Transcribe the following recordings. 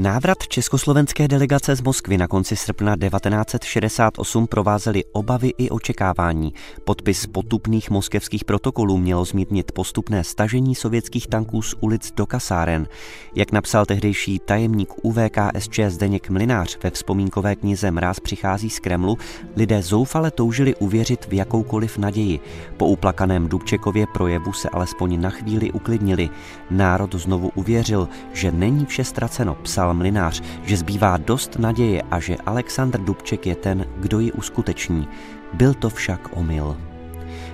Návrat československé delegace z Moskvy na konci srpna 1968 provázely obavy i očekávání. Podpis potupných moskevských protokolů mělo zmítnit postupné stažení sovětských tanků z ulic do kasáren. Jak napsal tehdejší tajemník UVKSČ Zdeněk Mlinář ve vzpomínkové knize Mráz přichází z Kremlu, lidé zoufale toužili uvěřit v jakoukoliv naději. Po uplakaném Dubčekově projevu se alespoň na chvíli uklidnili. Národ znovu uvěřil, že není vše ztraceno, psal psal Mlinář, že zbývá dost naděje a že Aleksandr Dubček je ten, kdo ji uskuteční. Byl to však omyl.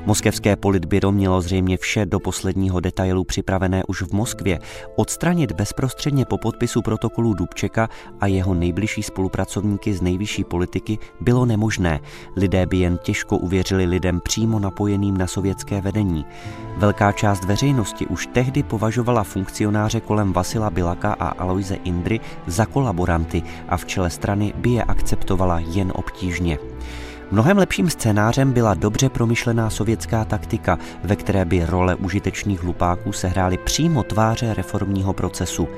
Moskevské politbyro mělo zřejmě vše do posledního detailu připravené už v Moskvě. Odstranit bezprostředně po podpisu protokolu Dubčeka a jeho nejbližší spolupracovníky z nejvyšší politiky bylo nemožné. Lidé by jen těžko uvěřili lidem přímo napojeným na sovětské vedení. Velká část veřejnosti už tehdy považovala funkcionáře kolem Vasila Bilaka a Aloise Indry za kolaboranty a v čele strany by je akceptovala jen obtížně. Mnohem lepším scénářem byla dobře promyšlená sovětská taktika, ve které by role užitečných hlupáků sehrály přímo tváře reformního procesu.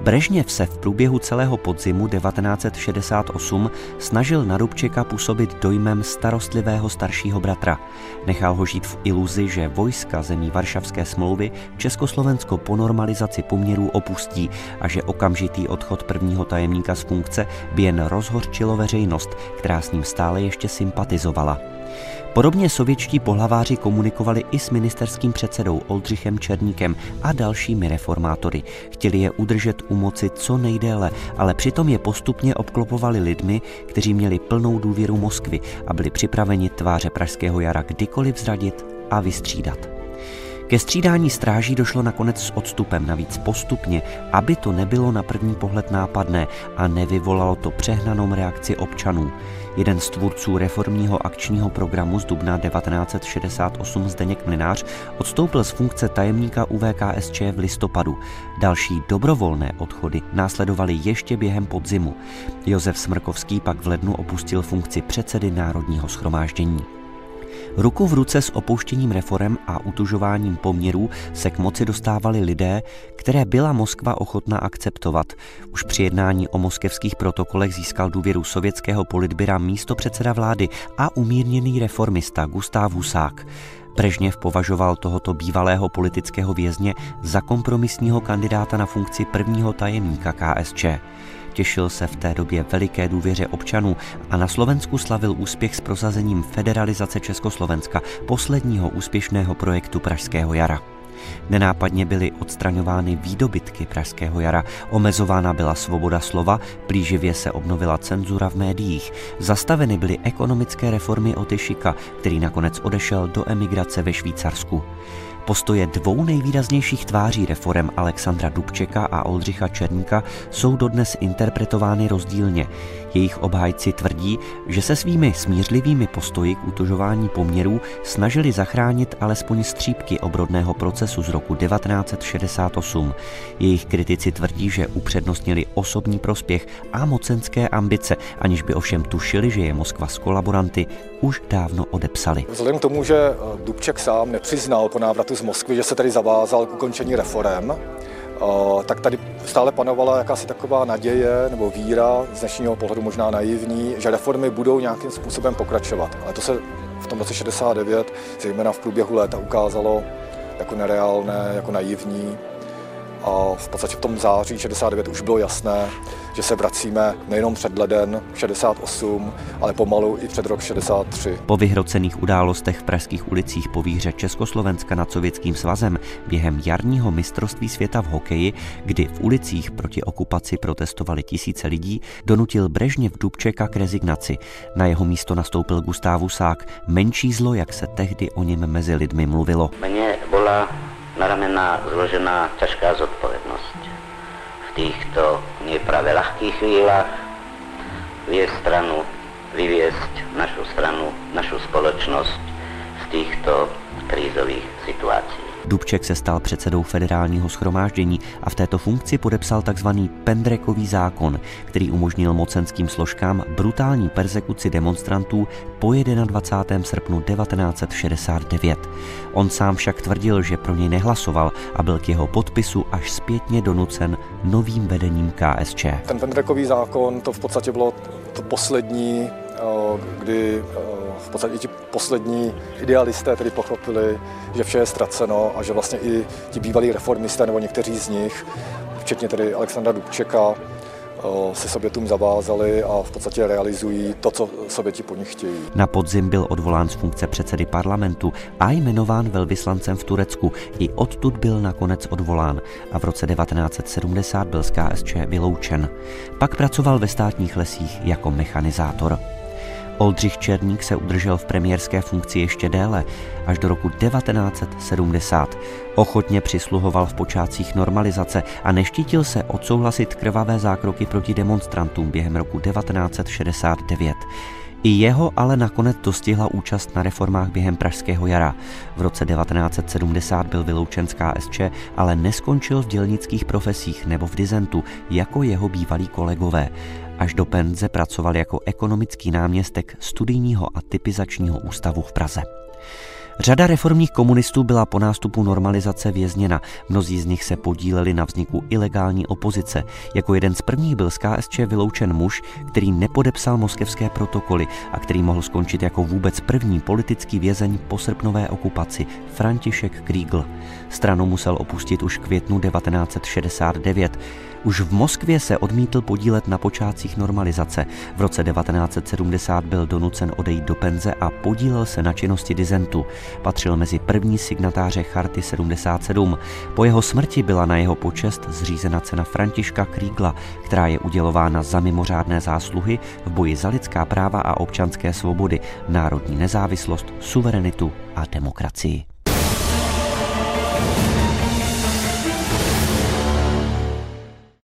Brežněv se v průběhu celého podzimu 1968 snažil na Dubčeka působit dojmem starostlivého staršího bratra. Nechal ho žít v iluzi, že vojska zemí Varšavské smlouvy Československo po normalizaci poměrů opustí a že okamžitý odchod prvního tajemníka z funkce by jen rozhorčilo veřejnost, která s ním stále ještě sympatizovala. Podobně sovětští pohlaváři komunikovali i s ministerským předsedou Oldřichem Černíkem a dalšími reformátory. Chtěli je udržet u moci co nejdéle, ale přitom je postupně obklopovali lidmi, kteří měli plnou důvěru Moskvy a byli připraveni tváře Pražského jara kdykoliv zradit a vystřídat. Ke střídání stráží došlo nakonec s odstupem, navíc postupně, aby to nebylo na první pohled nápadné a nevyvolalo to přehnanou reakci občanů. Jeden z tvůrců reformního akčního programu z dubna 1968 Zdeněk Mlinář odstoupil z funkce tajemníka UVKSČ v listopadu. Další dobrovolné odchody následovaly ještě během podzimu. Josef Smrkovský pak v lednu opustil funkci předsedy Národního schromáždění. Ruku v ruce s opouštěním reform a utužováním poměrů se k moci dostávali lidé, které byla Moskva ochotná akceptovat. Už při jednání o moskevských protokolech získal důvěru sovětského politbyra místo předseda vlády a umírněný reformista Gustav Husák. Brežněv považoval tohoto bývalého politického vězně za kompromisního kandidáta na funkci prvního tajemníka KSČ. Těšil se v té době veliké důvěře občanů a na Slovensku slavil úspěch s prosazením federalizace Československa, posledního úspěšného projektu Pražského jara. Nenápadně byly odstraňovány výdobytky Pražského jara, omezována byla svoboda slova, plíživě se obnovila cenzura v médiích, zastaveny byly ekonomické reformy Otyšika, který nakonec odešel do emigrace ve Švýcarsku. Postoje dvou nejvýraznějších tváří reform Alexandra Dubčeka a Oldřicha Černíka jsou dodnes interpretovány rozdílně. Jejich obhájci tvrdí, že se svými smířlivými postoji k utužování poměrů snažili zachránit alespoň střípky obrodného procesu z roku 1968. Jejich kritici tvrdí, že upřednostnili osobní prospěch a mocenské ambice, aniž by ovšem tušili, že je Moskva s kolaboranty už dávno odepsali. Vzhledem k tomu, že Dubček sám nepřiznal po návratu z Moskvy, že se tady zavázal k ukončení reform, tak tady stále panovala jakási taková naděje nebo víra, z dnešního pohledu možná naivní, že reformy budou nějakým způsobem pokračovat. Ale to se v tom roce 69, zejména v průběhu léta, ukázalo jako nereálné, jako naivní. A v podstatě v tom září 69 už bylo jasné, že se vracíme nejenom před leden 68, ale pomalu i před rok 63. Po vyhrocených událostech v pražských ulicích po výhře Československa nad Sovětským svazem během jarního mistrovství světa v hokeji, kdy v ulicích proti okupaci protestovali tisíce lidí, donutil Brežněv Dubčeka k rezignaci. Na jeho místo nastoupil Gustáv Sák, menší zlo, jak se tehdy o něm mezi lidmi mluvilo. Mně byla na ramena zložená ťažká zodpovednosť. V týchto neprave ľahkých chvíľach viesť stranu, vyviesť našu stranu, našu spoločnosť z týchto krízových situácií. Dubček se stal předsedou federálního schromáždění a v této funkci podepsal tzv. Pendrekový zákon, který umožnil mocenským složkám brutální persekuci demonstrantů po 21. srpnu 1969. On sám však tvrdil, že pro něj nehlasoval a byl k jeho podpisu až zpětně donucen novým vedením KSČ. Ten Pendrekový zákon to v podstatě bylo to poslední, kdy v podstatě i ti poslední idealisté tedy pochopili, že vše je ztraceno a že vlastně i ti bývalí reformisté nebo někteří z nich, včetně tedy Alexandra Dubčeka, se Sovětům zavázali a v podstatě realizují to, co Sověti po nich chtějí. Na podzim byl odvolán z funkce předsedy parlamentu a jmenován velvyslancem v Turecku. I odtud byl nakonec odvolán a v roce 1970 byl z KSČ vyloučen. Pak pracoval ve státních lesích jako mechanizátor. Oldřich Černík se udržel v premiérské funkci ještě déle, až do roku 1970. Ochotně přisluhoval v počátcích normalizace a neštítil se odsouhlasit krvavé zákroky proti demonstrantům během roku 1969. I jeho ale nakonec dostihla účast na reformách během Pražského jara. V roce 1970 byl vyloučen z KSČ, ale neskončil v dělnických profesích nebo v dizentu, jako jeho bývalí kolegové. Až do penze pracoval jako ekonomický náměstek studijního a typizačního ústavu v Praze. Řada reformních komunistů byla po nástupu normalizace vězněna. Mnozí z nich se podíleli na vzniku ilegální opozice. Jako jeden z prvních byl z KSČ vyloučen muž, který nepodepsal moskevské protokoly a který mohl skončit jako vůbec první politický vězeň po srpnové okupaci, František Kriegl. Stranu musel opustit už květnu 1969. Už v Moskvě se odmítl podílet na počátcích normalizace. V roce 1970 byl donucen odejít do penze a podílel se na činnosti dizentu. Patřil mezi první signatáře Charty 77. Po jeho smrti byla na jeho počest zřízena cena Františka Krígla, která je udělována za mimořádné zásluhy v boji za lidská práva a občanské svobody, národní nezávislost, suverenitu a demokracii.